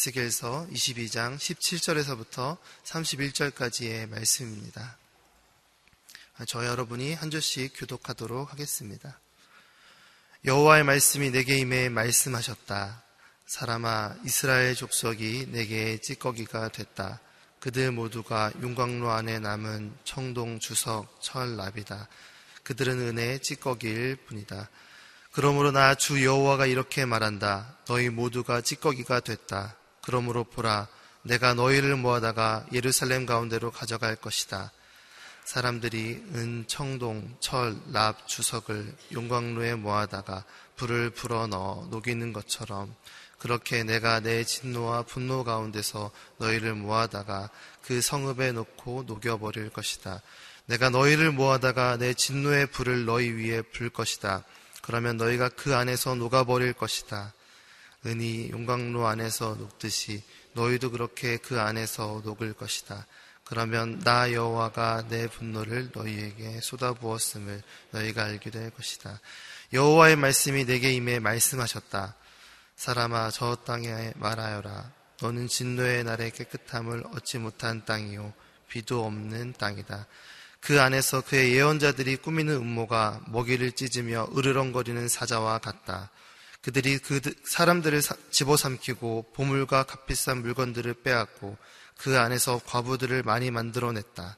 에스겔서 22장 17절에서부터 31절까지의 말씀입니다. 저 여러분이 한 절씩 교독하도록 하겠습니다. 여호와의 말씀이 내게 임해 말씀하셨다. 사람아 이스라엘 족속이 내게 찌꺼기가 됐다. 그들 모두가 윤광로 안에 남은 청동 주석 철납이다. 그들은 은혜의 찌꺼기일 뿐이다. 그러므로 나 주 여호와가 이렇게 말한다. 너희 모두가 찌꺼기가 됐다. 그러므로 보라, 내가 너희를 모아다가 예루살렘 가운데로 가져갈 것이다. 사람들이 은, 청동, 철, 납, 주석을 용광로에 모아다가 불을 불어 넣어 녹이는 것처럼 그렇게 내가 내 진노와 분노 가운데서 너희를 모아다가 그 성읍에 놓고 녹여버릴 것이다. 내가 너희를 모아다가 내 진노의 불을 너희 위에 불 것이다. 그러면 너희가 그 안에서 녹아버릴 것이다. 은이 용광로 안에서 녹듯이 너희도 그렇게 그 안에서 녹을 것이다. 그러면 나 여호와가 내 분노를 너희에게 쏟아부었음을 너희가 알게 될 것이다. 여호와의 말씀이 내게 임해 말씀하셨다. 사람아 저 땅에 말하여라. 너는 진노의 날의 깨끗함을 얻지 못한 땅이요 비도 없는 땅이다. 그 안에서 그의 예언자들이 꾸미는 음모가 먹이를 찢으며 으르렁거리는 사자와 같다. 그들이 그 사람들을 집어삼키고 보물과 값비싼 물건들을 빼앗고 그 안에서 과부들을 많이 만들어냈다.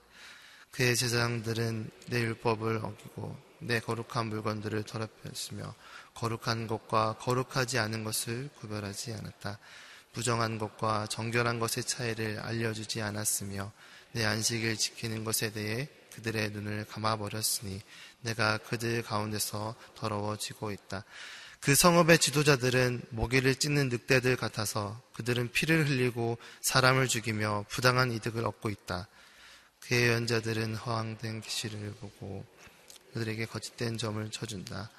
그의 제사장들은 내 율법을 어기고 내 거룩한 물건들을 더럽혔으며 거룩한 것과 거룩하지 않은 것을 구별하지 않았다. 부정한 것과 정결한 것의 차이를 알려주지 않았으며 내 안식을 지키는 것에 대해 그들의 눈을 감아버렸으니 내가 그들 가운데서 더러워지고 있다. 그 성읍의 지도자들은 먹이를 찢는 늑대들 같아서 그들은 피를 흘리고 사람을 죽이며 부당한 이득을 얻고 있다. 그의 연자들은 허황된 기시를 보고 그들에게 거짓된 점을 쳐준다.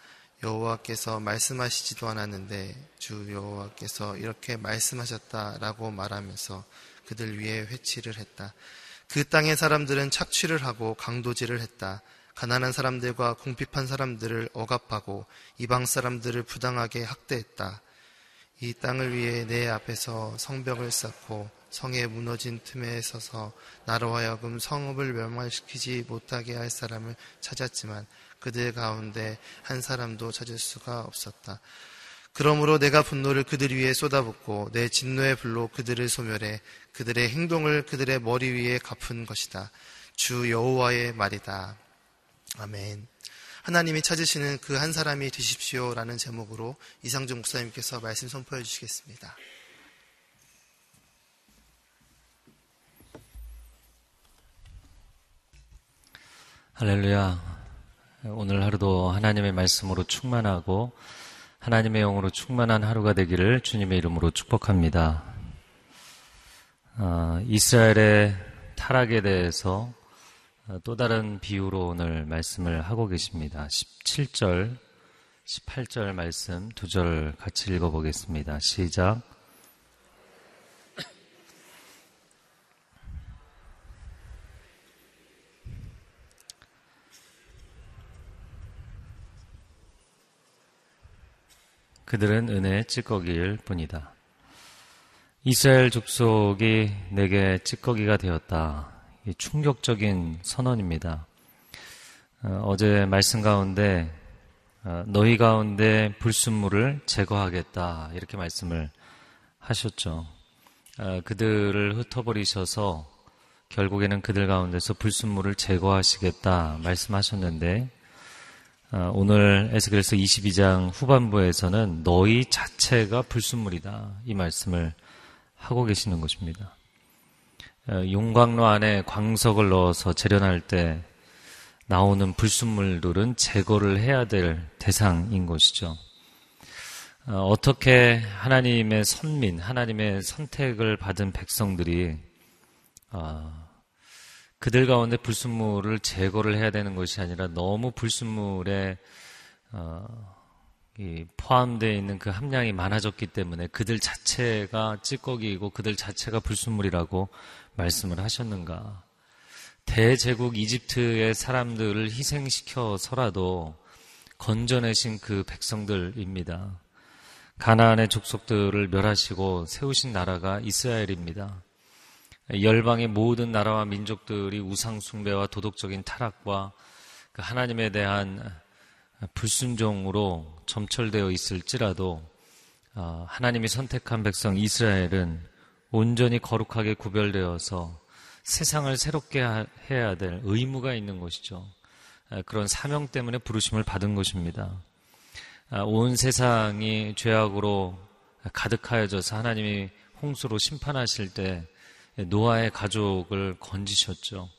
여호와께서 말씀하시지도 않았는데 주 여호와께서 이렇게 말씀하셨다라고 말하면서 그들 위에 회치를 했다. 그 땅의 사람들은 착취를 하고 강도질을 했다. 가난한 사람들과 궁핍한 사람들을 억압하고 이방 사람들을 부당하게 학대했다. 이 땅을 위해 내 앞에서 성벽을 쌓고 성에 무너진 틈에 서서 나로 하여금 성읍을 멸망시키지 못하게 할 사람을 찾았지만 그들 가운데 한 사람도 찾을 수가 없었다. 그러므로 내가 분노를 그들 위에 쏟아붓고 내 진노의 불로 그들을 소멸해 그들의 행동을 그들의 머리 위에 갚은 것이다. 주 여호와의 말이다. 아멘. 하나님이 찾으시는 그 한 사람이 되십시오라는 제목으로 이상준 목사님께서 말씀 선포해 주시겠습니다. 할렐루야. 오늘 하루도 하나님의 말씀으로 충만하고 하나님의 영으로 충만한 하루가 되기를 주님의 이름으로 축복합니다. 어, 이스라엘의 타락에 대해서 또 다른 비유로 오늘 말씀을 하고 계십니다. 17절, 18절 말씀 두 절 같이 읽어보겠습니다. 시작. 그들은 은혜의 찌꺼기일 뿐이다. 이스라엘 족속이 내게 찌꺼기가 되었다. 충격적인 선언입니다. 어, 제 말씀 가운데 어, 너희 가운데 불순물을 제거하겠다 이렇게 말씀을 하셨죠. 어, 그들을 흩어버리셔서 결국에는 그들 가운데서 불순물을 제거하시겠다 말씀하셨는데 어, 오늘 에스겔서 22장 후반부에서는 너희 자체가 불순물이다 이 말씀을 하고 계시는 것입니다. 어, 용광로 안에 광석을 넣어서 재련할 때 나오는 불순물들은 제거를 해야 될 대상인 것이죠. 어, 어떻게 하나님의 선민, 하나님의 선택을 받은 백성들이 그들 가운데 불순물을 제거를 해야 되는 것이 아니라 너무 불순물에 어, 포함되어 있는 그 함량이 많아졌기 때문에 그들 자체가 찌꺼기이고 그들 자체가 불순물이라고 말씀을 하셨는가. 대제국 이집트의 사람들을 희생시켜서라도 건져내신 그 백성들입니다. 가나안의 족속들을 멸하시고 세우신 나라가 이스라엘입니다. 열방의 모든 나라와 민족들이 우상 숭배와 도덕적인 타락과 그 하나님에 대한 불순종으로 점철되어 있을지라도 어, 하나님이 선택한 백성 이스라엘은 온전히 거룩하게 구별되어서 세상을 새롭게 해야 될 의무가 있는 것이죠. 그런 사명 때문에 부르심을 받은 것입니다. 아, 온 세상이 죄악으로 가득하여져서 하나님이 홍수로 심판하실 때 노아의 가족을 건지셨죠.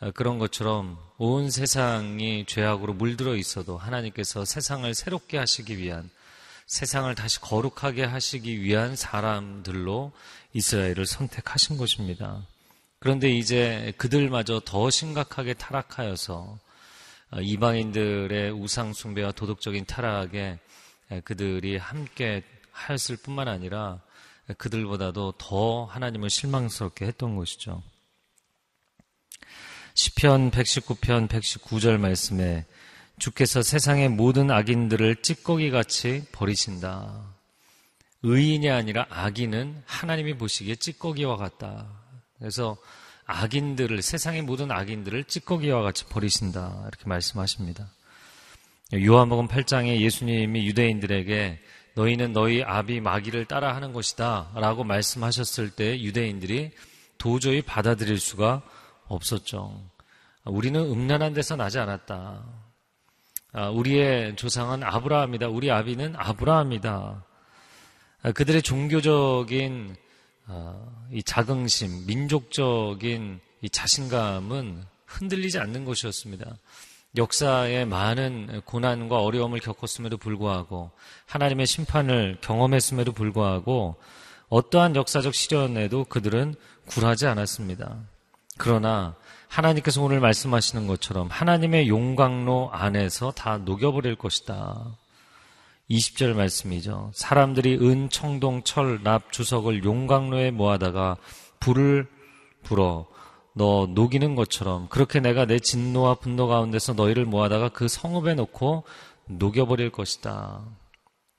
아, 그런 것처럼 온 세상이 죄악으로 물들어 있어도 하나님께서 세상을 새롭게 하시기 위한 세상을 다시 거룩하게 하시기 위한 사람들로 이스라엘을 선택하신 것입니다. 그런데 이제 그들마저 더 심각하게 타락하여서 어, 이방인들의 우상숭배와 도덕적인 타락에 그들이 함께 하였을 뿐만 아니라 그들보다도 더 하나님을 실망스럽게 했던 것이죠. 시편 119편 119절 말씀에 주께서 세상의 모든 악인들을 찌꺼기 같이 버리신다. 의인이 아니라 악인은 하나님이 보시기에 찌꺼기와 같다. 그래서 악인들을 세상의 모든 악인들을 찌꺼기와 같이 버리신다. 이렇게 말씀하십니다. 요한복음 8장에 예수님이 유대인들에게 너희는 너희 아비 마귀를 따라하는 것이다 라고 말씀하셨을 때 유대인들이 도저히 받아들일 수가 없었죠. 우리는 음란한 데서 나지 않았다. 아, 우리의 조상은 아브라함이다. 우리 아비는 아브라함이다. 아, 그들의 종교적인 아, 이 자긍심, 민족적인 이 자신감은 흔들리지 않는 것이었습니다. 역사에 많은 고난과 어려움을 겪었음에도 불구하고 하나님의 심판을 경험했음에도 불구하고 어떠한 역사적 시련에도 그들은 굴하지 않았습니다. 그러나 하나님께서 오늘 말씀하시는 것처럼 하나님의 용광로 안에서 다 녹여버릴 것이다. 20절 말씀이죠. 사람들이 은, 청동, 철, 납, 주석을 용광로에 모아다가 불을 불어 너 녹이는 것처럼 그렇게 내가 내 진노와 분노 가운데서 너희를 모아다가 그 성읍에 놓고 녹여버릴 것이다.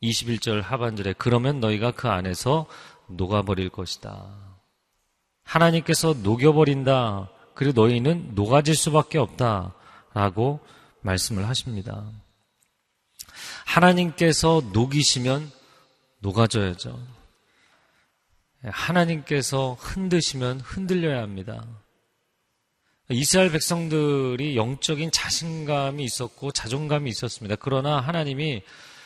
21절 하반절에 그러면 너희가 그 안에서 녹아버릴 것이다. 하나님께서 녹여버린다. 그리고 너희는 녹아질 수밖에 없다. 라고 말씀을 하십니다. 하나님께서 녹이시면 녹아져야죠. 하나님께서 흔드시면 흔들려야 합니다. 이스라엘 백성들이 영적인 자신감이 있었고 자존감이 있었습니다. 그러나 하나님이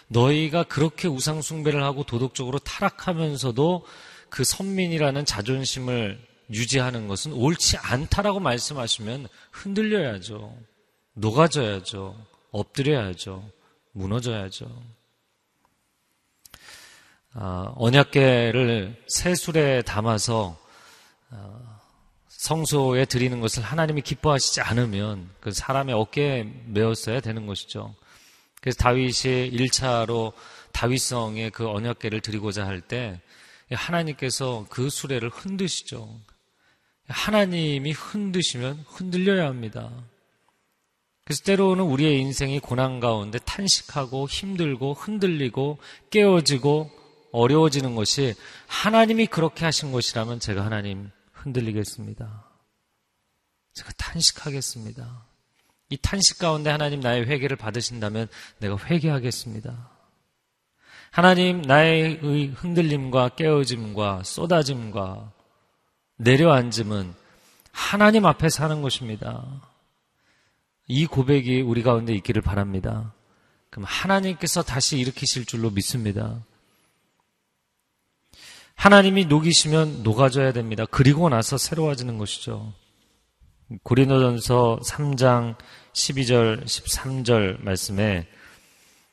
너희가 그렇게 우상숭배를 하고 도덕적으로 타락하면서도 그 선민이라는 자존심을 유지하는 것은 옳지 않다라고 말씀하시면 흔들려야죠. 녹아져야죠. 엎드려야죠. 무너져야죠. 어, 언약계를 새술에 담아서 어, 성소에 드리는 것을 하나님이 기뻐하시지 않으면 그 사람의 어깨에 메었어야 되는 것이죠. 그래서 다윗이 1차로 다윗성의 그 언약계를 드리고자 할 때 하나님께서 그 수레를 흔드시죠. 하나님이 흔드시면 흔들려야 합니다. 그래서 때로는 우리의 인생이 고난 가운데 탄식하고 힘들고 흔들리고 깨어지고 어려워지는 것이 하나님이 그렇게 하신 것이라면 제가 하나님 흔들리겠습니다. 제가 탄식하겠습니다. 이 탄식 가운데 하나님 나의 회개를 받으신다면 내가 회개하겠습니다. 하나님 나의 흔들림과 깨어짐과 쏟아짐과 내려앉음은 하나님 앞에 사는 것입니다. 이 고백이 우리 가운데 있기를 바랍니다. 그럼 하나님께서 다시 일으키실 줄로 믿습니다. 하나님이 녹이시면 녹아져야 됩니다. 그리고 나서 새로워지는 것이죠. 고린도전서 3장 12절 13절 말씀에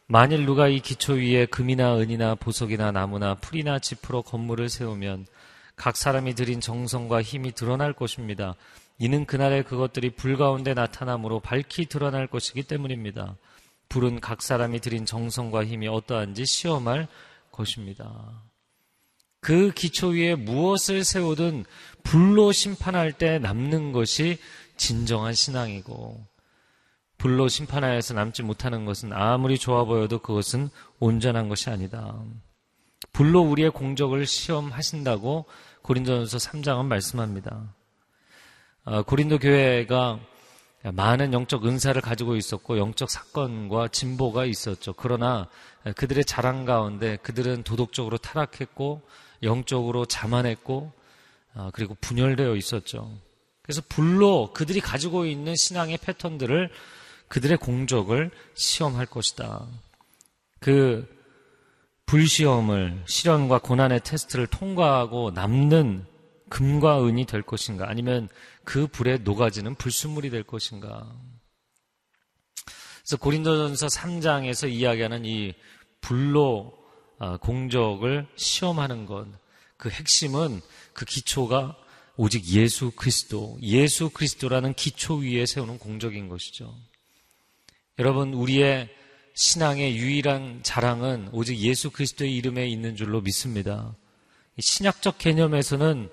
만일 누가 이 기초 위에 금이나 은이나 보석이나 나무나 풀이나 지프로 건물을 세우면 각 사람이 들인 정성과 힘이 드러날 것입니다. 이는 그날에 그것들이 불 가운데 나타남으로 밝히 드러날 것이기 때문입니다. 불은 각 사람이 들인 정성과 힘이 어떠한지 시험할 것입니다. 그 기초 위에 무엇을 세우든 불로 심판할 때 남는 것이 진정한 신앙이고 불로 심판하여서 남지 못하는 것은 아무리 좋아 보여도 그것은 온전한 것이 아니다. 불로 우리의 공적을 시험하신다고 고린도전서 3장은 말씀합니다. 아, 고린도 교회가 많은 영적 은사를 가지고 있었고 영적 사건과 진보가 있었죠. 그러나 그들의 자랑 가운데 그들은 도덕적으로 타락했고 영적으로 자만했고 아, 그리고 분열되어 있었죠. 그래서 불로 그들이 가지고 있는 신앙의 패턴들을 그들의 공적을 시험할 것이다. 그 불시험을 시련과 고난의 테스트를 통과하고 남는 금과 은이 될 것인가 아니면 그 불에 녹아지는 불순물이 될 것인가 그래서 고린도전서 3장에서 이야기하는 이 불로 아, 공적을 시험하는 것 그 핵심은 그 기초가 오직 예수 그리스도 예수 그리스도라는 기초 위에 세우는 공적인 것이죠. 여러분 우리의 신앙의 유일한 자랑은 오직 예수 그리스도의 이름에 있는 줄로 믿습니다. 신약적 개념에서는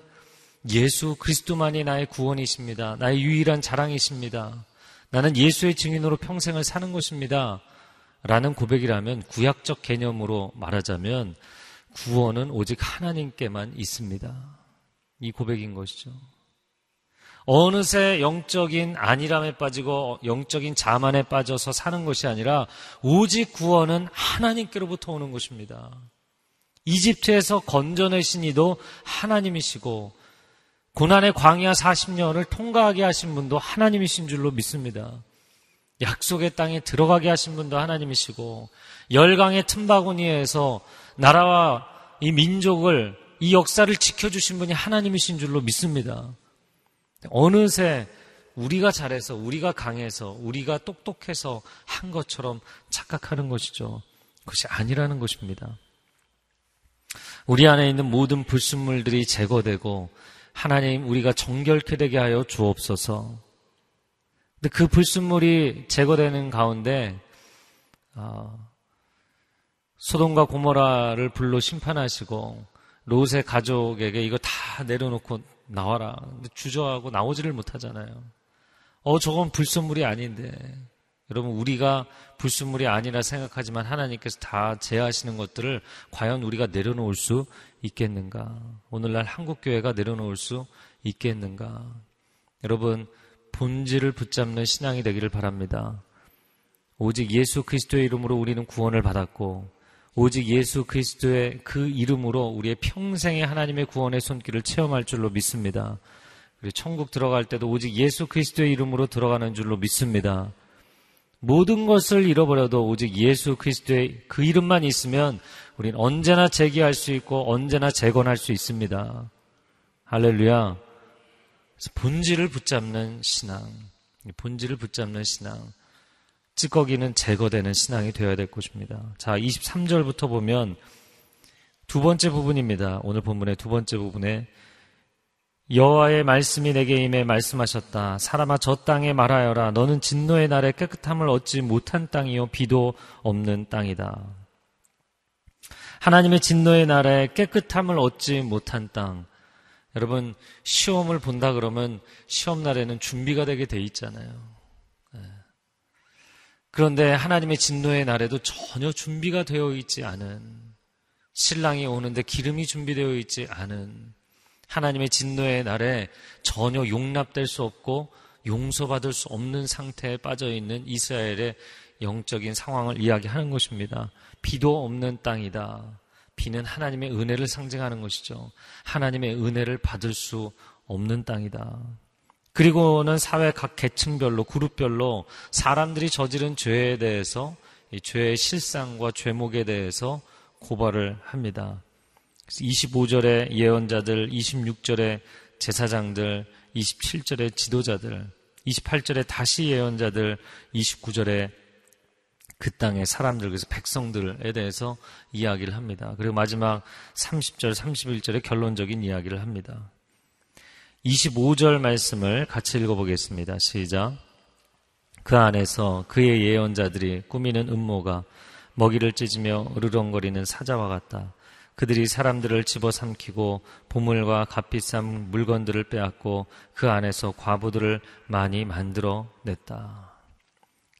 예수 그리스도만이 나의 구원이십니다. 나의 유일한 자랑이십니다. 나는 예수의 증인으로 평생을 사는 것입니다. 라는 고백이라면 구약적 개념으로 말하자면 구원은 오직 하나님께만 있습니다. 이 고백인 것이죠. 어느새 영적인 안일함에 빠지고 영적인 자만에 빠져서 사는 것이 아니라 오직 구원은 하나님께로부터 오는 것입니다. 이집트에서 건져내신 이도 하나님이시고 고난의 광야 40년을 통과하게 하신 분도 하나님이신 줄로 믿습니다. 약속의 땅에 들어가게 하신 분도 하나님이시고 열강의 틈바구니에서 나라와 이 민족을 이 역사를 지켜주신 분이 하나님이신 줄로 믿습니다. 어느새 우리가 잘해서, 우리가 강해서, 우리가 똑똑해서 한 것처럼 착각하는 것이죠. 그것이 아니라는 것입니다. 우리 안에 있는 모든 불순물들이 제거되고 하나님 우리가 정결케 되게 하여 주옵소서. 근데 그 불순물이 제거되는 가운데 어, 소돔과 고모라를 불로 심판하시고 롯의 가족에게 이거 다 내려놓고 나와라. 근데 주저하고 나오지를 못하잖아요. 어, 저건 불순물이 아닌데. 여러분, 우리가 불순물이 아니라 생각하지만 하나님께서 다 제하시는 것들을 과연 우리가 내려놓을 수 있겠는가? 오늘날 한국교회가 내려놓을 수 있겠는가? 여러분, 본질을 붙잡는 신앙이 되기를 바랍니다. 오직 예수 그리스도의 이름으로 우리는 구원을 받았고, 오직 예수 그리스도의 그 이름으로 우리의 평생의 하나님의 구원의 손길을 체험할 줄로 믿습니다. 그리고 천국 들어갈 때도 오직 예수 그리스도의 이름으로 들어가는 줄로 믿습니다. 모든 것을 잃어버려도 오직 예수 그리스도의 그 이름만 있으면 우리는 언제나 재기할 수 있고 언제나 재건할 수 있습니다. 할렐루야. 본질을 붙잡는 신앙, 본질을 붙잡는 신앙. 찌꺼기는 제거되는 신앙이 되어야 될 것입니다. 자, 23절부터 보면 두 번째 부분입니다. 오늘 본문의 두 번째 부분에 여호와의 말씀이 내게 임해 말씀하셨다. 사람아 저 땅에 말하여라. 너는 진노의 날에 깨끗함을 얻지 못한 땅이요 비도 없는 땅이다. 하나님의 진노의 날에 깨끗함을 얻지 못한 땅. 여러분 시험을 본다 그러면 시험 날에는 준비가 되게 돼 있잖아요. 그런데 하나님의 진노의 날에도 전혀 준비가 되어 있지 않은 신랑이 오는데 기름이 준비되어 있지 않은 하나님의 진노의 날에 전혀 용납될 수 없고 용서받을 수 없는 상태에 빠져 있는 이스라엘의 영적인 상황을 이야기하는 것입니다. 비도 없는 땅이다. 비는 하나님의 은혜를 상징하는 것이죠. 하나님의 은혜를 받을 수 없는 땅이다. 그리고는 사회 각 계층별로 그룹별로 사람들이 저지른 죄에 대해서 이 죄의 실상과 죄목에 대해서 고발을 합니다. 25절의 예언자들, 26절의 제사장들, 27절의 지도자들, 28절의 다시 예언자들, 29절의 그 땅의 사람들, 그래서 백성들에 대해서 이야기를 합니다. 그리고 마지막 30절, 31절의 결론적인 이야기를 합니다. 25절 말씀을 같이 읽어보겠습니다. 시작. 그 안에서 그의 예언자들이 꾸미는 음모가 먹이를 찢으며 으르렁거리는 사자와 같다. 그들이 사람들을 집어삼키고 보물과 값비싼 물건들을 빼앗고 그 안에서 과부들을 많이 만들어 냈다.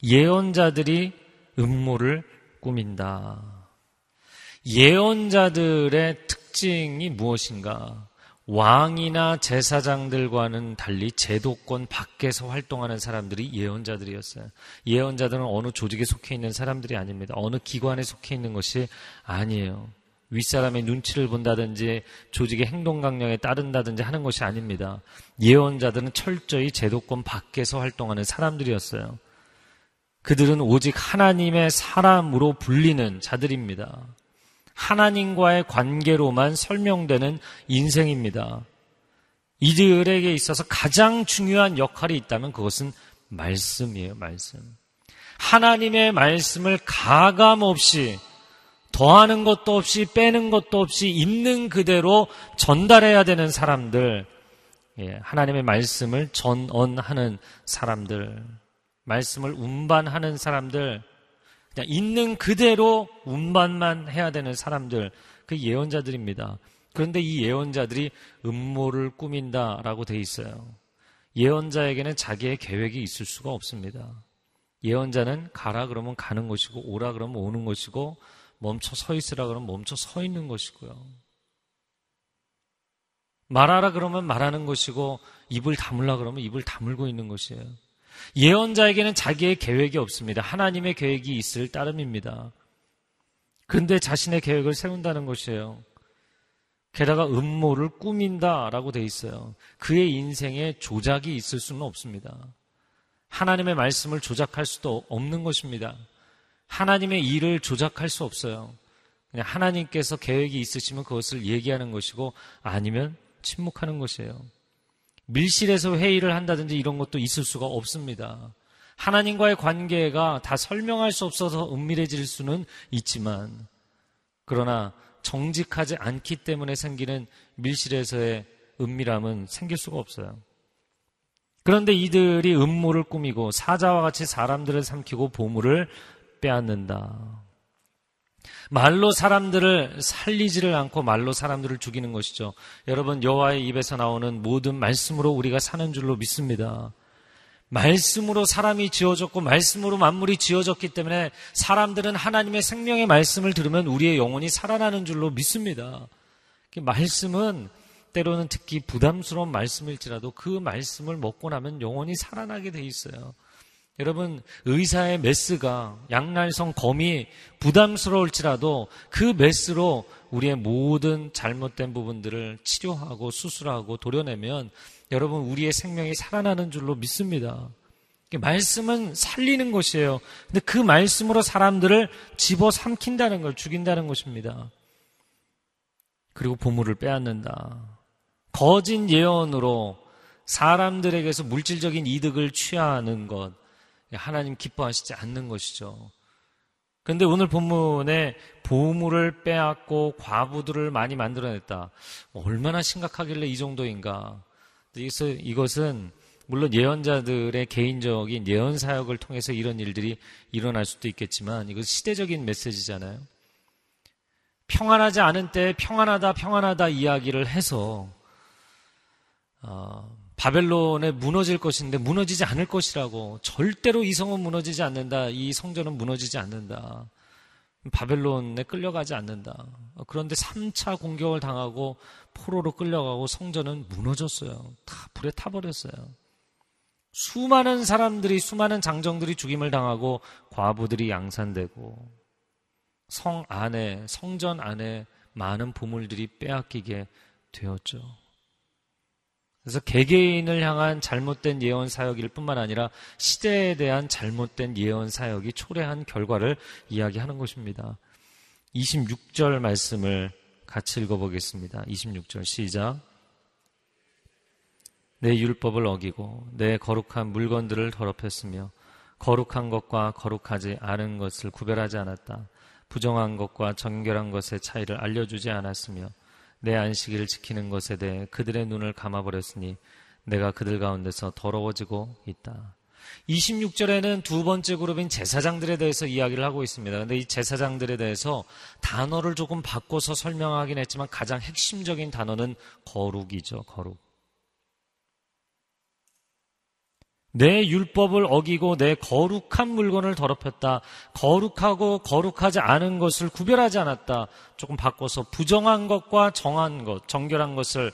예언자들이 음모를 꾸민다. 예언자들의 특징이 무엇인가? 왕이나 제사장들과는 달리 제도권 밖에서 활동하는 사람들이 예언자들이었어요. 예언자들은 어느 조직에 속해 있는 사람들이 아닙니다. 어느 기관에 속해 있는 것이 아니에요. 윗사람의 눈치를 본다든지 조직의 행동 강령에 따른다든지 하는 것이 아닙니다. 예언자들은 철저히 제도권 밖에서 활동하는 사람들이었어요. 그들은 오직 하나님의 사람으로 불리는 자들입니다. 하나님과의 관계로만 설명되는 인생입니다. 이들에게 있어서 가장 중요한 역할이 있다면 그것은 말씀이에요, 말씀. 하나님의 말씀을 가감 없이 더하는 것도 없이 빼는 것도 없이 있는 그대로 전달해야 되는 사람들, 예, 하나님의 말씀을 전언하는 사람들, 말씀을 운반하는 사람들, 그냥 있는 그대로 운반만 해야 되는 사람들, 그 예언자들입니다. 그런데 이 예언자들이 음모를 꾸민다라고 돼 있어요. 예언자에게는 자기의 계획이 있을 수가 없습니다. 예언자는 가라 그러면 가는 것이고 오라 그러면 오는 것이고 멈춰 서 있으라 그러면 멈춰 서 있는 것이고요. 말하라 그러면 말하는 것이고 입을 다물라 그러면 입을 다물고 있는 것이에요. 예언자에게는 자기의 계획이 없습니다. 하나님의 계획이 있을 따름입니다. 그런데 자신의 계획을 세운다는 것이에요. 게다가 음모를 꾸민다라고 돼 있어요. 그의 인생에 조작이 있을 수는 없습니다. 하나님의 말씀을 조작할 수도 없는 것입니다. 하나님의 일을 조작할 수 없어요. 그냥 하나님께서 계획이 있으시면 그것을 얘기하는 것이고 아니면 침묵하는 것이에요. 밀실에서 회의를 한다든지 이런 것도 있을 수가 없습니다. 하나님과의 관계가 다 설명할 수 없어서 은밀해질 수는 있지만 그러나 정직하지 않기 때문에 생기는 밀실에서의 은밀함은 생길 수가 없어요. 그런데 이들이 음모를 꾸미고 사자와 같이 사람들을 삼키고 보물을 빼앗는다. 말로 사람들을 살리지를 않고 말로 사람들을 죽이는 것이죠. 여러분 여호와의 입에서 나오는 모든 말씀으로 우리가 사는 줄로 믿습니다. 말씀으로 사람이 지어졌고 말씀으로 만물이 지어졌기 때문에 사람들은 하나님의 생명의 말씀을 들으면 우리의 영혼이 살아나는 줄로 믿습니다. 말씀은 때로는 특히 부담스러운 말씀일지라도 그 말씀을 먹고 나면 영혼이 살아나게 돼 있어요. 여러분, 의사의 메스가 양날성 검이 부담스러울지라도 그 메스로 우리의 모든 잘못된 부분들을 치료하고 수술하고 도려내면 여러분, 우리의 생명이 살아나는 줄로 믿습니다. 말씀은 살리는 것이에요. 근데 그 말씀으로 사람들을 집어 삼킨다는 걸 죽인다는 것입니다. 그리고 보물을 빼앗는다. 거짓 예언으로 사람들에게서 물질적인 이득을 취하는 것. 하나님 기뻐하시지 않는 것이죠. 그런데 오늘 본문에 보물을 빼앗고 과부들을 많이 만들어냈다. 얼마나 심각하길래 이 정도인가? 이것은, 물론 예언자들의 개인적인 예언 사역을 통해서 이런 일들이 일어날 수도 있겠지만 이것 시대적인 메시지잖아요. 평안하지 않은 때 평안하다 평안하다 이야기를 해서 어, 바벨론에 무너질 것인데 무너지지 않을 것이라고 절대로 이 성은 무너지지 않는다. 이 성전은 무너지지 않는다. 바벨론에 끌려가지 않는다. 그런데 3차 공격을 당하고 포로로 끌려가고 성전은 무너졌어요. 다 불에 타버렸어요. 수많은 사람들이, 수많은 장정들이 죽임을 당하고 과부들이 양산되고 성 안에, 성전 안에 많은 보물들이 빼앗기게 되었죠. 그래서 개개인을 향한 잘못된 예언 사역일 뿐만 아니라 시대에 대한 잘못된 예언 사역이 초래한 결과를 이야기하는 것입니다. 26절 말씀을 같이 읽어보겠습니다. 26절 시작. 내 율법을 어기고 내 거룩한 물건들을 더럽혔으며 거룩한 것과 거룩하지 않은 것을 구별하지 않았다. 부정한 것과 정결한 것의 차이를 알려주지 않았으며 내 안식일을 지키는 것에 대해 그들의 눈을 감아버렸으니 내가 그들 가운데서 더러워지고 있다. 26절에는 두 번째 그룹인 제사장들에 대해서 이야기를 하고 있습니다. 근데 이 제사장들에 대해서 단어를 조금 바꿔서 설명하긴 했지만 가장 핵심적인 단어는 거룩이죠, 거룩. 내 율법을 어기고 내 거룩한 물건을 더럽혔다. 거룩하고 거룩하지 않은 것을 구별하지 않았다. 조금 바꿔서 부정한 것과 정한 것, 정결한 것을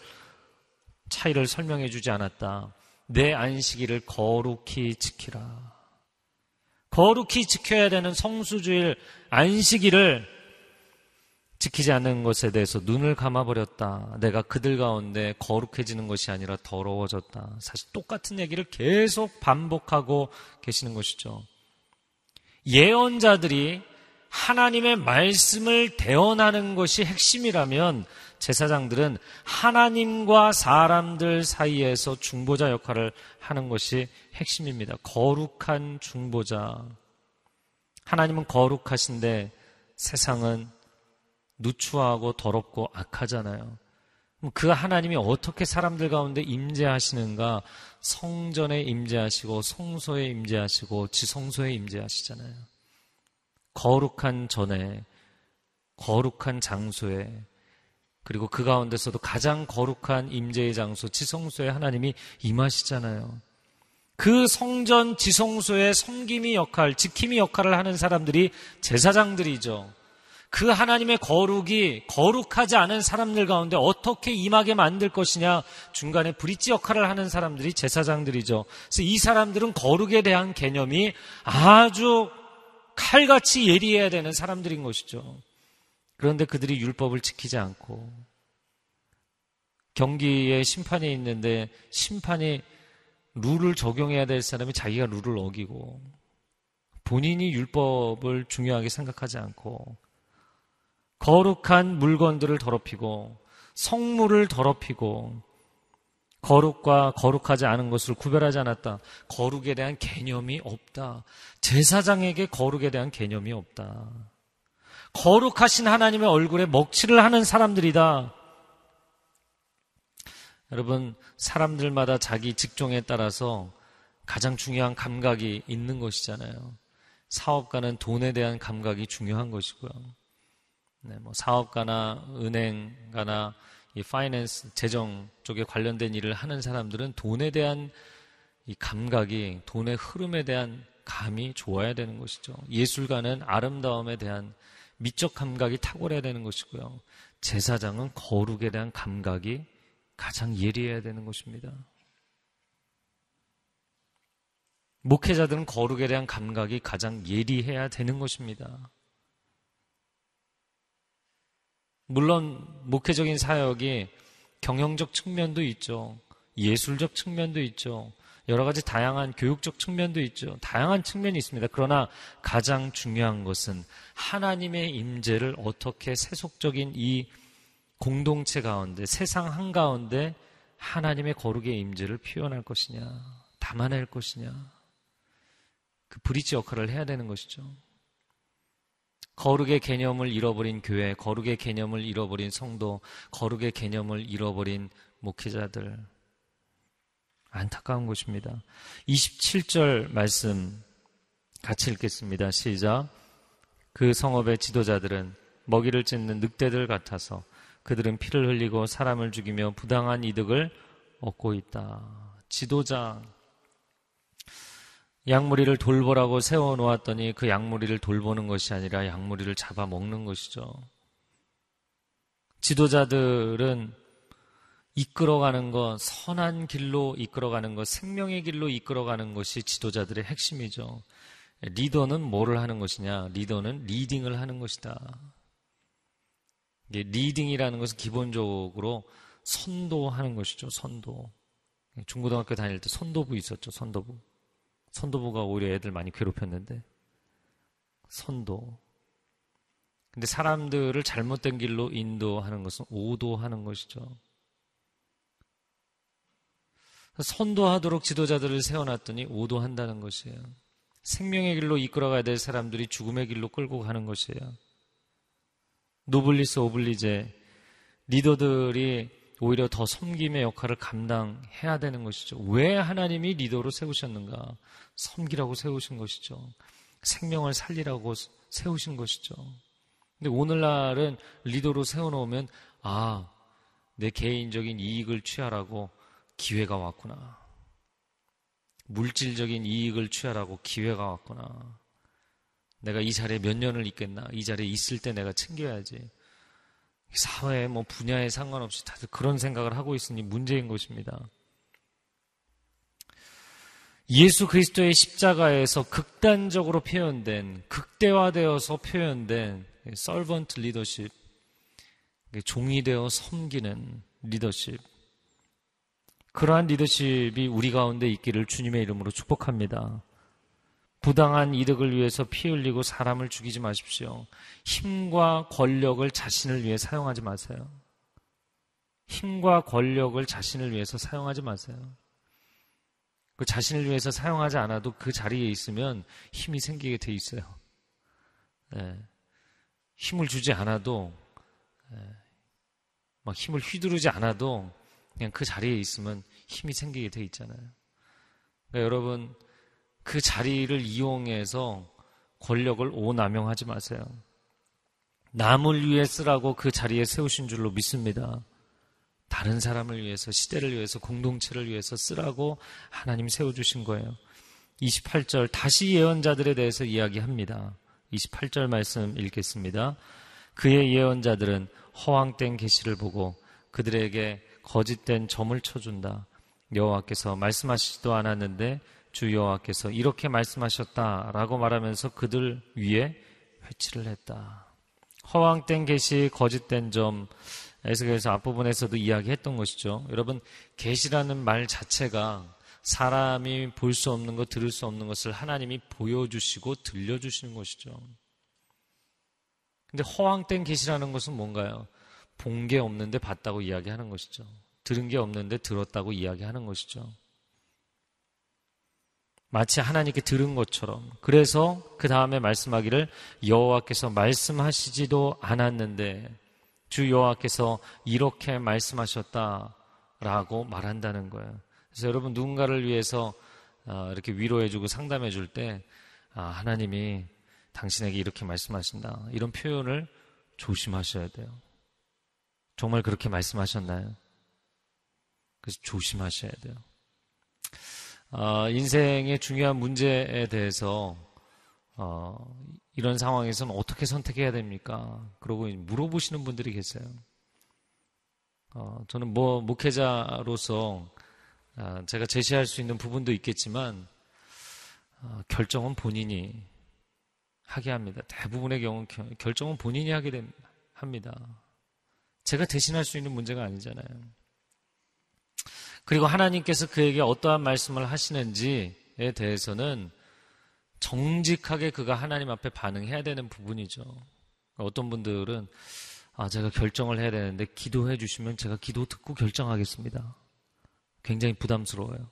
차이를 설명해 주지 않았다. 내 안식일을 거룩히 지키라. 거룩히 지켜야 되는 성수주일 안식일을 지키지 않는 것에 대해서 눈을 감아버렸다. 내가 그들 가운데 거룩해지는 것이 아니라 더러워졌다. 사실 똑같은 얘기를 계속 반복하고 계시는 것이죠. 예언자들이 하나님의 말씀을 대언하는 것이 핵심이라면 제사장들은 하나님과 사람들 사이에서 중보자 역할을 하는 것이 핵심입니다. 거룩한 중보자. 하나님은 거룩하신데 세상은 누추하고 더럽고 악하잖아요. 그 하나님이 어떻게 사람들 가운데 임재하시는가? 성전에 임재하시고 성소에 임재하시고 지성소에 임재하시잖아요. 거룩한 전에 거룩한 장소에 그리고 그 가운데서도 가장 거룩한 임재의 장소 지성소에 하나님이 임하시잖아요. 그 성전 지성소의 섬김이 역할, 지킴이 역할을 하는 사람들이 제사장들이죠. 그 하나님의 거룩이 거룩하지 않은 사람들 가운데 어떻게 임하게 만들 것이냐 중간에 브릿지 역할을 하는 사람들이 제사장들이죠. 그래서 이 사람들은 거룩에 대한 개념이 아주 칼같이 예리해야 되는 사람들인 것이죠. 그런데 그들이 율법을 지키지 않고 경기에 심판이 있는데 심판이 룰을 적용해야 될 사람이 자기가 룰을 어기고 본인이 율법을 중요하게 생각하지 않고 거룩한 물건들을 더럽히고 성물을 더럽히고 거룩과 거룩하지 않은 것을 구별하지 않았다. 거룩에 대한 개념이 없다. 제사장에게 거룩에 대한 개념이 없다. 거룩하신 하나님의 얼굴에 먹칠을 하는 사람들이다. 여러분, 사람들마다 자기 직종에 따라서 가장 중요한 감각이 있는 것이잖아요. 사업가는 돈에 대한 감각이 중요한 것이고요. 네, 뭐 사업가나 은행가나 이 파이낸스 재정 쪽에 관련된 일을 하는 사람들은 돈에 대한 이 감각이 돈의 흐름에 대한 감이 좋아야 되는 것이죠. 예술가는 아름다움에 대한 미적 감각이 탁월해야 되는 것이고요. 제사장은 거룩에 대한 감각이 가장 예리해야 되는 것입니다. 목회자들은 거룩에 대한 감각이 가장 예리해야 되는 것입니다. 물론 목회적인 사역이 경영적 측면도 있죠. 예술적 측면도 있죠. 여러 가지 다양한 교육적 측면도 있죠. 다양한 측면이 있습니다. 그러나 가장 중요한 것은 하나님의 임재를 어떻게 세속적인 이 공동체 가운데 세상 한가운데 하나님의 거룩의 임재를 표현할 것이냐, 담아낼 것이냐. 그 브릿지 역할을 해야 되는 것이죠. 거룩의 개념을 잃어버린 교회, 거룩의 개념을 잃어버린 성도, 거룩의 개념을 잃어버린 목회자들. 안타까운 것입니다. 27절 말씀 같이 읽겠습니다. 시작. 그 성업의 지도자들은 먹이를 찢는 늑대들 같아서 그들은 피를 흘리고 사람을 죽이며 부당한 이득을 얻고 있다. 지도자, 양무리를 돌보라고 세워놓았더니 그 양무리를 돌보는 것이 아니라 양무리를 잡아먹는 것이죠. 지도자들은 이끌어가는 것, 선한 길로 이끌어가는 것, 생명의 길로 이끌어가는 것이 지도자들의 핵심이죠. 리더는 뭐를 하는 것이냐? 리더는 leading을 하는 것이다. leading이라는 것은 기본적으로 선도하는 것이죠. 선도. 중고등학교 다닐 때 선도부 있었죠. 선도부. 선도부가 오히려 애들 많이 괴롭혔는데 선도. 근데 사람들을 잘못된 길로 인도하는 것은 오도하는 것이죠. 선도하도록 지도자들을 세워놨더니 오도한다는 것이에요. 생명의 길로 이끌어가야 될 사람들이 죽음의 길로 끌고 가는 것이에요. 노블리스 오블리제 리더들이 오히려 더 섬김의 역할을 감당해야 되는 것이죠. 왜 하나님이 리더로 세우셨는가? 섬기라고 세우신 것이죠. 생명을 살리라고 세우신 것이죠. 근데 오늘날은 리더로 세워놓으면, 아, 내 개인적인 이익을 취하라고 기회가 왔구나. 물질적인 이익을 취하라고 기회가 왔거나 내가 이 자리에 몇 년을 있겠나 이 자리에 있을 때 내가 챙겨야지 사회 뭐 분야에 상관없이 다들 그런 생각을 하고 있으니 문제인 것입니다. 예수 그리스도의 십자가에서 극단적으로 표현된 극대화되어서 표현된 서번트 리더십 종이 되어 섬기는 리더십 그러한 리더십이 우리 가운데 있기를 주님의 이름으로 축복합니다. 부당한 이득을 위해서 피 흘리고 사람을 죽이지 마십시오. 힘과 권력을 자신을 위해 사용하지 마세요. 힘과 권력을 자신을 위해서 사용하지 마세요. 그 자신을 위해서 사용하지 않아도 그 자리에 있으면 힘이 생기게 돼 있어요. 네. 힘을 주지 않아도 네. 막 힘을 휘두르지 않아도 그냥 그 자리에 있으면 힘이 생기게 돼 있잖아요. 그러니까 여러분 그 자리를 이용해서 권력을 오남용하지 마세요. 남을 위해 쓰라고 그 자리에 세우신 줄로 믿습니다. 다른 사람을 위해서, 시대를 위해서, 공동체를 위해서 쓰라고 하나님 세워주신 거예요. 28절, 다시 예언자들에 대해서 이야기합니다. 28절 말씀 읽겠습니다. 그의 예언자들은 허황된 계시를 보고 그들에게 거짓된 점을 쳐준다. 여호와께서 말씀하시지도 않았는데 주 여호와께서 이렇게 말씀하셨다라고 말하면서 그들 위에 회치를 했다. 허황된 계시, 거짓된 점, 에스겔서 앞부분에서도 이야기했던 것이죠. 여러분, 계시라는 말 자체가 사람이 볼 수 없는 것, 들을 수 없는 것을 하나님이 보여주시고 들려주시는 것이죠. 근데 허황된 계시라는 것은 뭔가요? 본 게 없는데 봤다고 이야기하는 것이죠. 들은 게 없는데 들었다고 이야기하는 것이죠. 마치 하나님께 들은 것처럼. 그래서 그 다음에 말씀하기를 여호와께서 말씀하시지도 않았는데 주 여호와께서 이렇게 말씀하셨다라고 말한다는 거예요. 그래서 여러분 누군가를 위해서 어, 이렇게 위로해주고 상담해줄 때 아, 하나님이 당신에게 이렇게 말씀하신다 이런 표현을 조심하셔야 돼요. 정말 그렇게 말씀하셨나요? 그래서 조심하셔야 돼요. 어, 인생의 중요한 문제에 대해서 어, 이런 상황에서는 어떻게 선택해야 됩니까? 그러고 물어보시는 분들이 계세요. 어, 저는 뭐 목회자로서 어, 제가 제시할 수 있는 부분도 있겠지만 어, 결정은 본인이 하게 합니다. 대부분의 경우 결정은 본인이 하게 됩니다. 제가 대신할 수 있는 문제가 아니잖아요. 그리고 하나님께서 그에게 어떠한 말씀을 하시는지에 대해서는 정직하게 그가 하나님 앞에 반응해야 되는 부분이죠. 어떤 분들은 아, 제가 결정을 해야 되는데 기도해 주시면 제가 기도 듣고 결정하겠습니다. 굉장히 부담스러워요.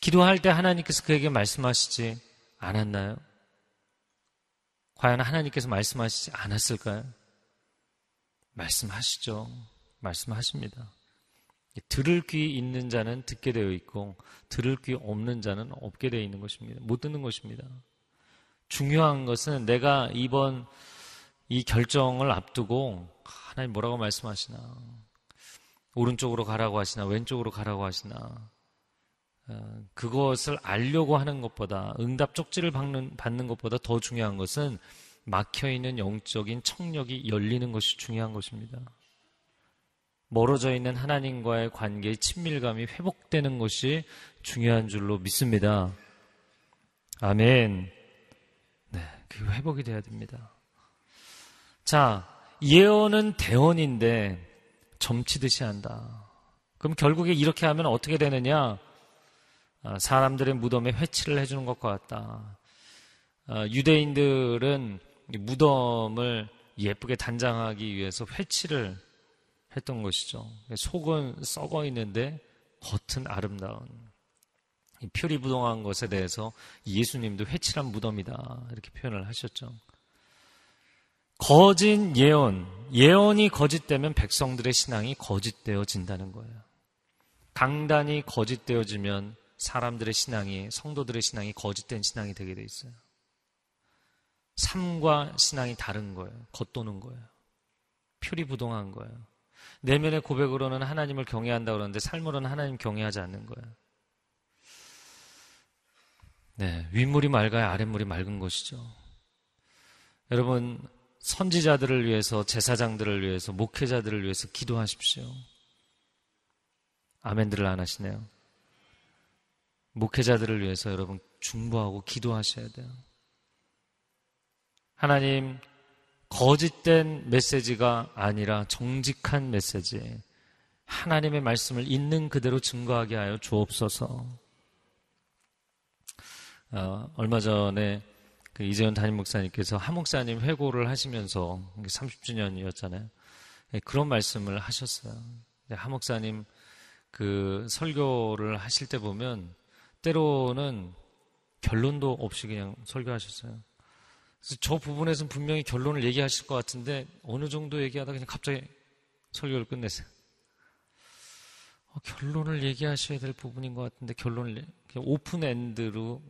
기도할 때 하나님께서 그에게 말씀하시지 않았나요? 과연 하나님께서 말씀하시지 않았을까요? 말씀하시죠. 말씀하십니다. 들을 귀 있는 자는 듣게 되어 있고 들을 귀 없는 자는 없게 되어 있는 것입니다. 못 듣는 것입니다. 중요한 것은 내가 이번 이 결정을 앞두고 하나님 뭐라고 말씀하시나 오른쪽으로 가라고 하시나 왼쪽으로 가라고 하시나 어, 그것을 알려고 하는 것보다 응답 쪽지를 받는, 받는 것보다 더 중요한 것은 막혀 있는 영적인 청력이 열리는 것이 중요한 것입니다. 멀어져 있는 하나님과의 관계의 친밀감이 회복되는 것이 중요한 줄로 믿습니다. 아멘. 네, 그 회복이 돼야 됩니다. 자, 예언은 대언인데 점치듯이 한다. 그럼 결국에 이렇게 하면 어떻게 되느냐? 아, 사람들의 무덤에 회치를 해주는 것과 같다. 아, 유대인들은 무덤을 예쁘게 단장하기 위해서 회치를 했던 것이죠. 속은 썩어 있는데 겉은 아름다운 표리부동한 것에 대해서 예수님도 회칠한 무덤이다 이렇게 표현을 하셨죠. 거짓 예언, 예언이 거짓되면 백성들의 신앙이 거짓되어진다는 거예요. 강단이 거짓되어지면 사람들의 신앙이 성도들의 신앙이 거짓된 신앙이 되게 돼 있어요. 삶과 신앙이 다른 거예요. 겉도는 거예요. 표리부동한 거예요. 내면의 고백으로는 하나님을 경외한다 그러는데 삶으로는 하나님 경외하지 않는 거예요. 네, 윗물이 맑아야 아랫물이 맑은 것이죠. 여러분, 선지자들을 위해서, 제사장들을 위해서, 목회자들을 위해서 기도하십시오. 아멘들을 안 하시네요. 목회자들을 위해서 여러분 중보하고 기도하셔야 돼요. 하나님, 거짓된 메시지가 아니라 정직한 메시지, 하나님의 말씀을 있는 그대로 증거하게 하여 주옵소서. 어, 얼마 전에 그 이재현 담임 목사님께서 한 목사님 회고를 하시면서 30주년이었잖아요. 네, 그런 말씀을 하셨어요. 한 목사님 그 설교를 하실 때 보면 때로는 결론도 없이 그냥 설교하셨어요. 그래서 저 부분에서는 분명히 결론을 얘기하실 것 같은데 어느 정도 얘기하다 그냥 갑자기 설교를 끝내세요. 어, 결론을 얘기하셔야 될 부분인 것 같은데 결론을 open end로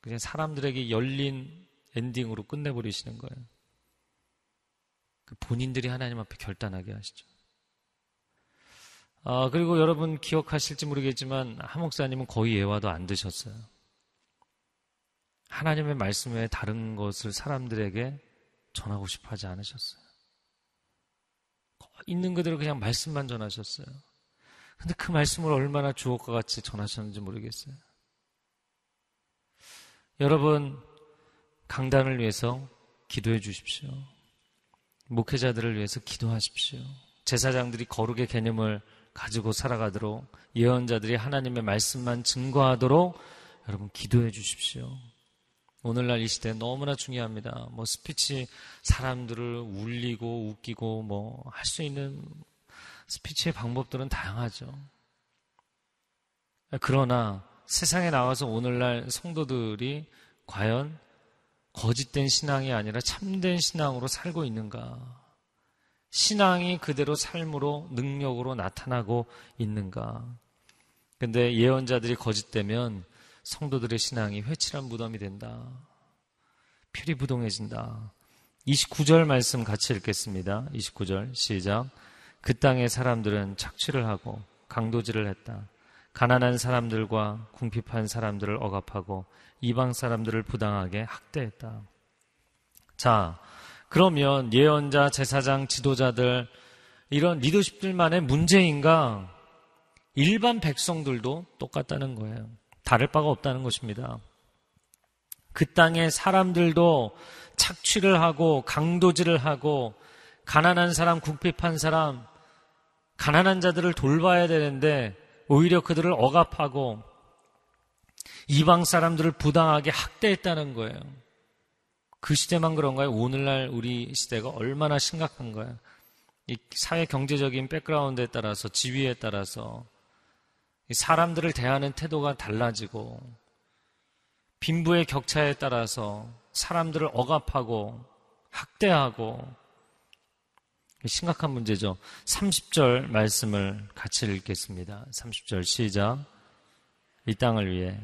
그냥 사람들에게 열린 엔딩으로 끝내버리시는 거예요. 그 본인들이 하나님 앞에 결단하게 하시죠. 아, 그리고 여러분 기억하실지 모르겠지만 한 목사님은 거의 예화도 안 드셨어요. 하나님의 말씀 외에 다른 것을 사람들에게 전하고 싶어 하지 않으셨어요. 있는 그대로 그냥 말씀만 전하셨어요. 근데 그 말씀을 얼마나 주옥과 같이 전하셨는지 모르겠어요. 여러분, 강단을 위해서 기도해 주십시오. 목회자들을 위해서 기도하십시오. 제사장들이 거룩의 개념을 가지고 살아가도록 예언자들이 하나님의 말씀만 증거하도록 여러분 기도해 주십시오. 오늘날 이 시대 너무나 중요합니다. 뭐 스피치 사람들을 울리고 웃기고 뭐 할 수 있는 스피치의 방법들은 다양하죠. 그러나 세상에 나와서 오늘날 성도들이 과연 거짓된 신앙이 아니라 참된 신앙으로 살고 있는가? 신앙이 그대로 삶으로 능력으로 나타나고 있는가? 근데 예언자들이 거짓되면 성도들의 신앙이 회칠한 무덤이 된다. 표리 부동해진다. 29절 말씀 같이 읽겠습니다. 29절 시작. 그 땅의 사람들은 착취를 하고 강도질을 했다. 가난한 사람들과 궁핍한 사람들을 억압하고 이방 사람들을 부당하게 학대했다. 자, 그러면 예언자, 제사장, 지도자들 이런 리더십들만의 문제인가? 일반 백성들도 똑같다는 거예요. 다를 바가 없다는 것입니다. 그 땅의 사람들도 착취를 하고 강도질을 하고 가난한 사람, 국핍한 사람, 가난한 자들을 돌봐야 되는데 오히려 그들을 억압하고 이방 사람들을 부당하게 학대했다는 거예요. 그 시대만 그런가요? 오늘날 우리 시대가 얼마나 심각한가요? 이 사회 경제적인 백그라운드에 따라서 지위에 따라서 사람들을 대하는 태도가 달라지고 빈부의 격차에 따라서 사람들을 억압하고 학대하고 심각한 문제죠. 30절 말씀을 같이 읽겠습니다. 30절 시작. 이 땅을 위해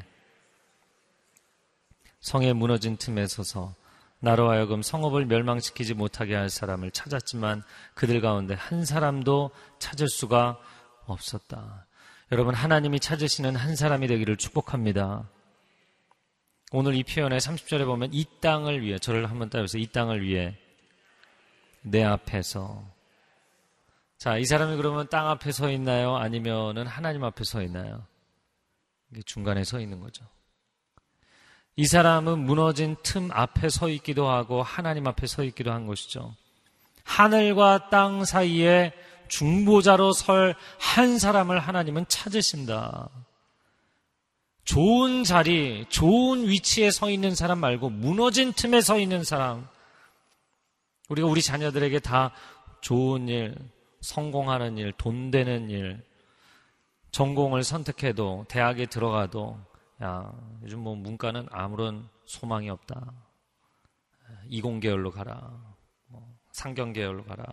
성에 무너진 틈에 서서 나로 하여금 성읍을 멸망시키지 못하게 할 사람을 찾았지만 그들 가운데 한 사람도 찾을 수가 없었다. 여러분, 하나님이 찾으시는 한 사람이 되기를 축복합니다. 오늘 이 표현에 30절에 보면 이 땅을 위해, 저를 한번 따라서 이 땅을 위해 내 앞에서. 자, 이 사람이 그러면 땅 앞에 서 있나요? 아니면은 하나님 앞에 서 있나요? 이게 중간에 서 있는 거죠. 이 사람은 무너진 틈 앞에 서 있기도 하고 하나님 앞에 서 있기도 한 것이죠. 하늘과 땅 사이에 중보자로 설 한 사람을 하나님은 찾으신다. 좋은 자리, 좋은 위치에 서 있는 사람 말고 무너진 틈에 서 있는 사람. 우리가 우리 자녀들에게 다 좋은 일, 성공하는 일, 돈 되는 일, 전공을 선택해도, 대학에 들어가도, 야, 요즘 뭐 문과는 아무런 소망이 없다. 이공계열로 가라. 뭐 상경계열로 가라.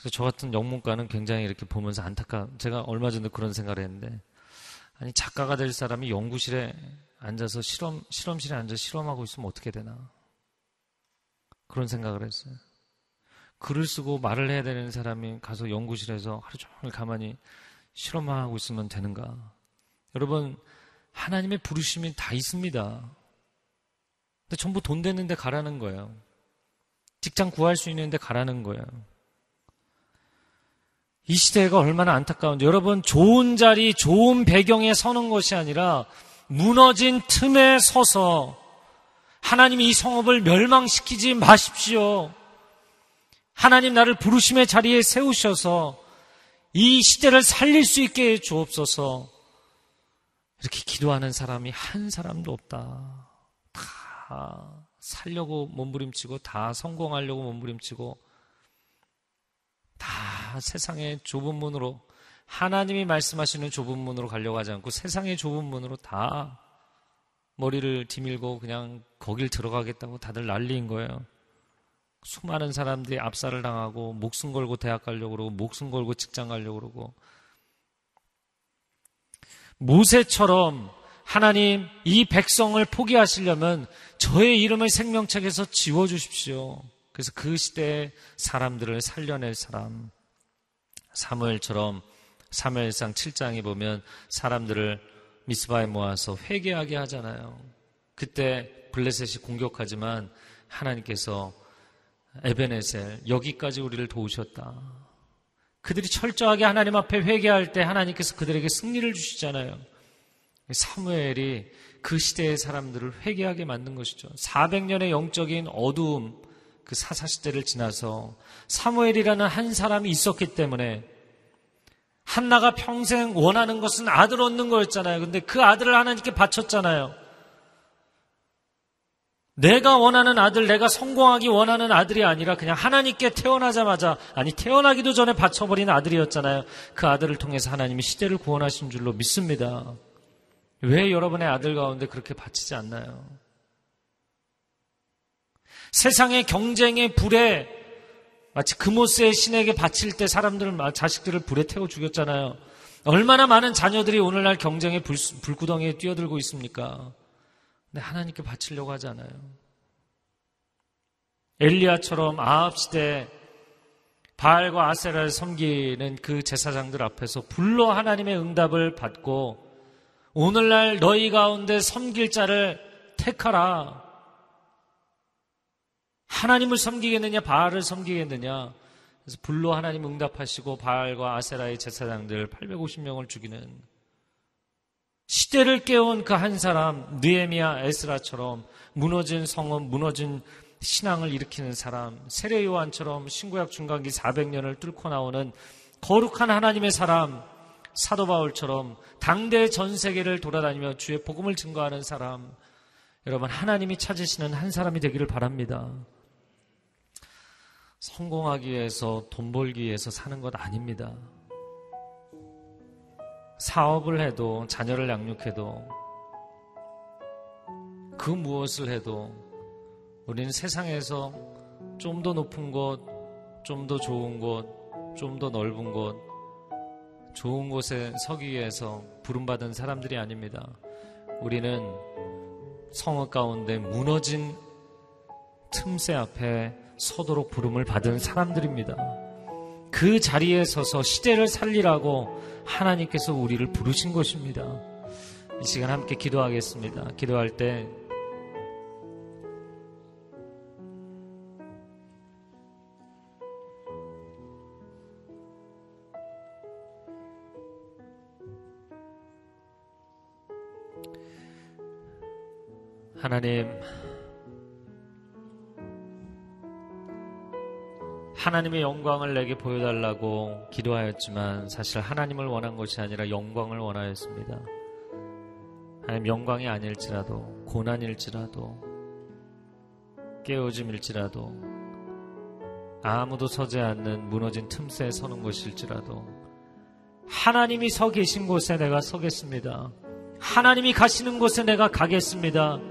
그래서 저 같은 영문과는 굉장히 이렇게 보면서 안타까, 제가 얼마 전에 그런 생각을 했는데, 아니, 작가가 될 사람이 연구실에 앉아서 실험, 실험실에 앉아 실험하고 있으면 어떻게 되나. 그런 생각을 했어요. 글을 쓰고 말을 해야 되는 사람이 가서 연구실에서 하루 종일 가만히 실험만 하고 있으면 되는가? 여러분, 하나님의 부르심이 다 있습니다. 근데 전부 돈 되는데 가라는 거예요. 직장 구할 수 있는데 가라는 거예요. 이 시대가 얼마나 안타까운데 여러분 좋은 자리, 좋은 배경에 서는 것이 아니라 무너진 틈에 서서 하나님이 이 성읍을 멸망시키지 마십시오. 하나님 나를 부르심의 자리에 세우셔서 이 시대를 살릴 수 있게 해 주옵소서. 이렇게 기도하는 사람이 한 사람도 없다. 다 살려고 몸부림치고 다 성공하려고 몸부림치고 다 세상의 좁은 문으로 하나님이 말씀하시는 좁은 문으로 가려고 하지 않고 세상의 좁은 문으로 다 머리를 디밀고 그냥 거길 들어가겠다고 다들 난리인 거예요. 수많은 사람들이 압살을 당하고 목숨 걸고 대학 가려고 그러고 목숨 걸고 직장 가려고 그러고 모세처럼 하나님 이 백성을 포기하시려면 저의 이름을 생명책에서 지워 주십시오. 그래서 그 시대의 사람들을 살려낼 사람 사무엘처럼 사무엘상 7장에 보면 사람들을 미스바에 모아서 회개하게 하잖아요. 그때 블레셋이 공격하지만 하나님께서 에베네셀 여기까지 우리를 도우셨다. 그들이 철저하게 하나님 앞에 회개할 때 하나님께서 그들에게 승리를 주시잖아요. 사무엘이 그 시대의 사람들을 회개하게 만든 것이죠. 400년의 영적인 어두움, 그 사사시대를 지나서 사무엘이라는 한 사람이 있었기 때문에 한나가 평생 원하는 것은 아들 얻는 거였잖아요. 근데 그 아들을 하나님께 바쳤잖아요. 내가 원하는 아들, 내가 성공하기 원하는 아들이 아니라 그냥 하나님께 태어나자마자, 아니, 태어나기도 전에 바쳐버린 아들이었잖아요. 그 아들을 통해서 하나님이 시대를 구원하신 줄로 믿습니다. 왜 여러분의 아들 가운데 그렇게 바치지 않나요? 세상의 경쟁의 불에 마치 금오스의 신에게 바칠 때 사람들은 자식들을 불에 태워 죽였잖아요. 얼마나 많은 자녀들이 오늘날 경쟁의 불, 불구덩이에 뛰어들고 있습니까? 근데 하나님께 바치려고 하지 않아요. 엘리야처럼 아합 시대 바알과 아세라를 섬기는 그 제사장들 앞에서 불러 하나님의 응답을 받고 오늘날 너희 가운데 섬길 자를 택하라. 하나님을 섬기겠느냐, 바알을 섬기겠느냐. 그래서 불로 하나님 응답하시고 바알과 아세라의 제사장들 850명을 죽이는 시대를 깨운 그 한 사람 느에미아 에스라처럼 무너진 성읍, 무너진 신앙을 일으키는 사람, 세례 요한처럼 신구약 중간기 400년을 뚫고 나오는 거룩한 하나님의 사람, 사도 바울처럼 당대 전 세계를 돌아다니며 주의 복음을 증거하는 사람, 여러분 하나님이 찾으시는 한 사람이 되기를 바랍니다. 성공하기 위해서 돈 벌기 위해서 사는 것 아닙니다. 사업을 해도 자녀를 양육해도 그 무엇을 해도 우리는 세상에서 좀 더 높은 곳, 좀 더 좋은 곳, 좀 더 넓은 곳, 좋은 곳에 서기 위해서 부름받은 사람들이 아닙니다. 우리는 성읍 가운데 무너진 틈새 앞에 서도록 부름을 받은 사람들입니다. 그 자리에 서서 시대를 살리라고 하나님께서 우리를 부르신 것입니다. 이 시간 함께 기도하겠습니다. 기도할 때 하나님 하나님의 영광을 내게 보여달라고 기도하였지만 사실 하나님을 원한 것이 아니라 영광을 원하였습니다. 하나님 영광이 아닐지라도 고난일지라도 깨어짐일지라도 아무도 서지 않는 무너진 틈새에 서는 것일지라도 하나님이 서 계신 곳에 내가 서겠습니다. 하나님이 가시는 곳에 내가 가겠습니다.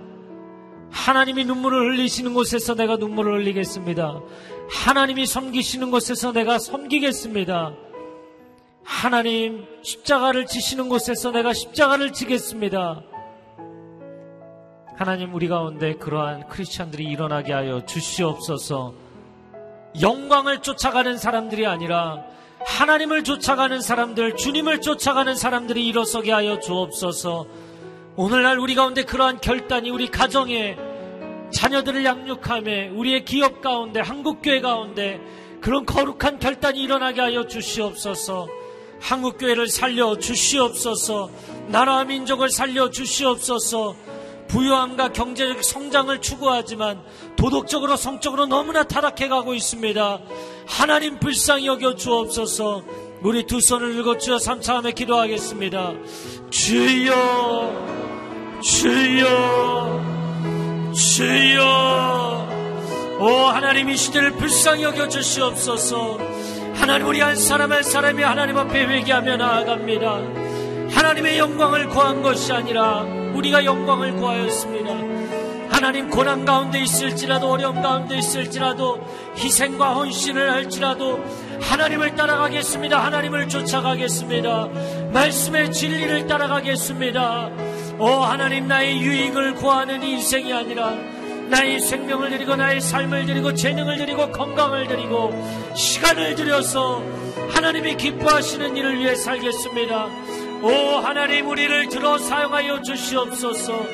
하나님이 눈물을 흘리시는 곳에서 내가 눈물을 흘리겠습니다. 하나님이 섬기시는 곳에서 내가 섬기겠습니다. 하나님 십자가를 지시는 곳에서 내가 십자가를 지겠습니다. 하나님 우리 가운데 그러한 크리스천들이 일어나게 하여 주시옵소서. 영광을 쫓아가는 사람들이 아니라 하나님을 쫓아가는 사람들, 주님을 쫓아가는 사람들이 일어서게 하여 주옵소서. 오늘날 우리 가운데 그러한 결단이 우리 가정에 자녀들을 양육함에 우리의 기업 가운데 한국교회 가운데 그런 거룩한 결단이 일어나게 하여 주시옵소서. 한국교회를 살려 주시옵소서. 나라와 민족을 살려 주시옵소서. 부유함과 경제적 성장을 추구하지만 도덕적으로 성적으로 너무나 타락해 가고 있습니다. 하나님 불쌍히 여겨 주옵소서. 우리 두 손을 들고 주여 삼차함에 기도하겠습니다. 주여, 주여, 주여. 오 하나님 이 시대를 불쌍히 여겨 주시옵소서. 하나님 우리 한 사람 한 사람이 하나님 앞에 회개하며 나아갑니다. 하나님의 영광을 구한 것이 아니라 우리가 영광을 구하였습니다. 하나님 고난 가운데 있을지라도 어려움 가운데 있을지라도 희생과 헌신을 할지라도 하나님을 따라가겠습니다. 하나님을 쫓아가겠습니다. 말씀의 진리를 따라가겠습니다. 오 하나님 나의 유익을 구하는 인생이 아니라 나의 생명을 드리고 나의 삶을 드리고 재능을 드리고 건강을 드리고 시간을 들여서 하나님이 기뻐하시는 일을 위해 살겠습니다. 오 하나님 우리를 들어 사용하여 주시옵소서.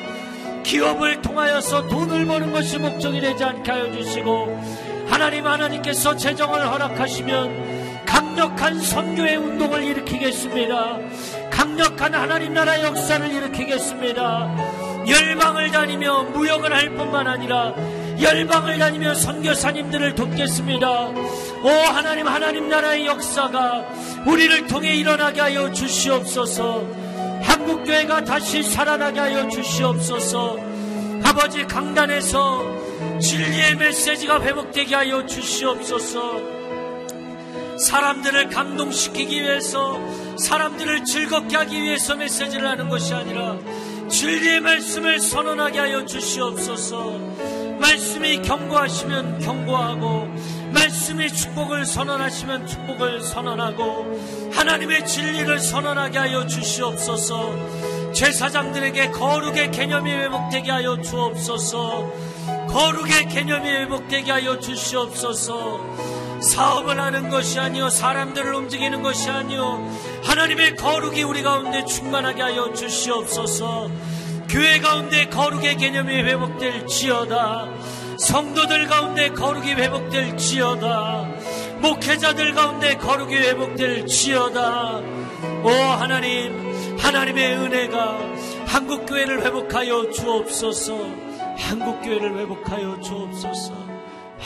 기업을 통하여서 돈을 버는 것이 목적이 되지 않게 하여 주시고 하나님 하나님께서 재정을 허락하시면 강력한 선교의 운동을 일으키겠습니다. 강력한 하나님 나라 역사를 일으키겠습니다. 열방을 다니며 무역을 할 뿐만 아니라 열방을 다니며 선교사님들을 돕겠습니다. 오 하나님 하나님 나라의 역사가 우리를 통해 일어나게 하여 주시옵소서. 한국교회가 다시 살아나게 하여 주시옵소서. 아버지 강단에서 진리의 메시지가 회복되게 하여 주시옵소서. 사람들을 감동시키기 위해서 사람들을 즐겁게 하기 위해서 메시지를 하는 것이 아니라 진리의 말씀을 선언하게 하여 주시옵소서. 말씀이 경고하시면 경고하고, 말씀이 축복을 선언하시면 축복을 선언하고, 하나님의 진리를 선언하게 하여 주시옵소서. 제사장들에게 거룩의 개념이 회복되게 하여 주옵소서. 거룩의 개념이 회복되게 하여 주시옵소서. 사업을 하는 것이 아니요 사람들을 움직이는 것이 아니요 하나님의 거룩이 우리 가운데 충만하게 하여 주시옵소서. 교회 가운데 거룩의 개념이 회복될 지어다. 성도들 가운데 거룩이 회복될 지어다. 목회자들 가운데 거룩이 회복될 지어다. 오 하나님 하나님의 은혜가 한국교회를 회복하여 주옵소서. 한국교회를 회복하여 주옵소서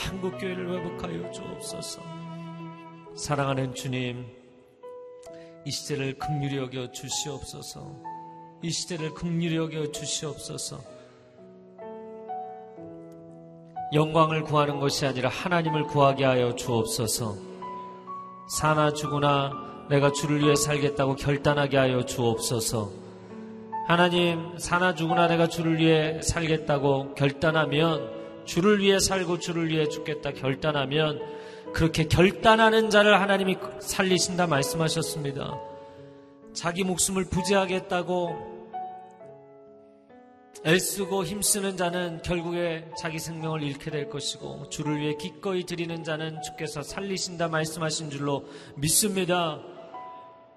한국교회를 회복하여 주옵소서. 사랑하는 주님, 이 시대를 극률히 여겨 주시옵소서. 이 시대를 극률히 여겨 주시옵소서. 영광을 구하는 것이 아니라 하나님을 구하게 하여 주옵소서. 사나 죽으나 내가 주를 위해 살겠다고 결단하게 하여 주옵소서. 하나님, 사나 죽으나 내가 주를 위해 살겠다고 결단하면 주를 위해 살고 주를 위해 죽겠다 결단하면 그렇게 결단하는 자를 하나님이 살리신다 말씀하셨습니다. 자기 목숨을 부지하겠다고 애쓰고 힘쓰는 자는 결국에 자기 생명을 잃게 될 것이고 주를 위해 기꺼이 드리는 자는 주께서 살리신다 말씀하신 줄로 믿습니다.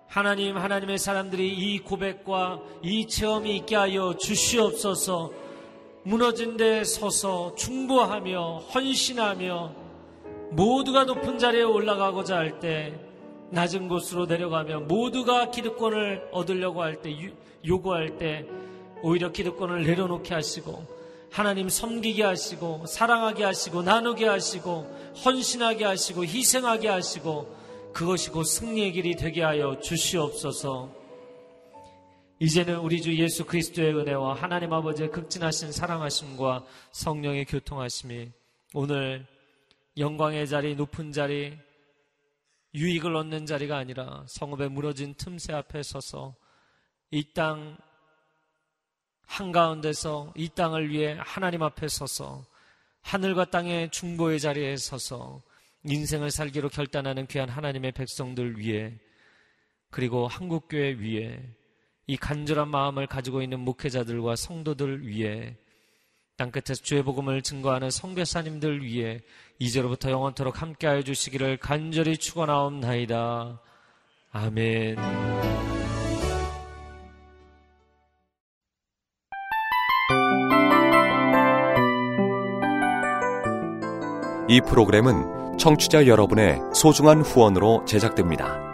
하나님, 하나님의 사람들이 이 고백과 이 체험이 있게 하여 주시옵소서. 무너진 데 서서 충보하며 헌신하며 모두가 높은 자리에 올라가고자 할 때 낮은 곳으로 내려가며 모두가 기득권을 얻으려고 할 때 요구할 때 오히려 기득권을 내려놓게 하시고 하나님 섬기게 하시고 사랑하게 하시고 나누게 하시고 헌신하게 하시고 희생하게 하시고 그것이 곧 승리의 길이 되게 하여 주시옵소서. 이제는 우리 주 예수 그리스도의 은혜와 하나님 아버지의 극진하신 사랑하심과 성령의 교통하심이 오늘 영광의 자리, 높은 자리, 유익을 얻는 자리가 아니라 성읍에 무너진 틈새 앞에 서서 이 땅 한가운데서 이 땅을 위해 하나님 앞에 서서 하늘과 땅의 중보의 자리에 서서 인생을 살기로 결단하는 귀한 하나님의 백성들 위해 그리고 한국교회 위에 이 간절한 마음을 가지고 있는 목회자들과 성도들 위해 땅끝에서 주의 복음을 증거하는 성교사님들 위해 이제로부터 영원토록 함께하여 주시기를 간절히 축원하옵나이다. 아멘. 이 프로그램은 청취자 여러분의 소중한 후원으로 제작됩니다.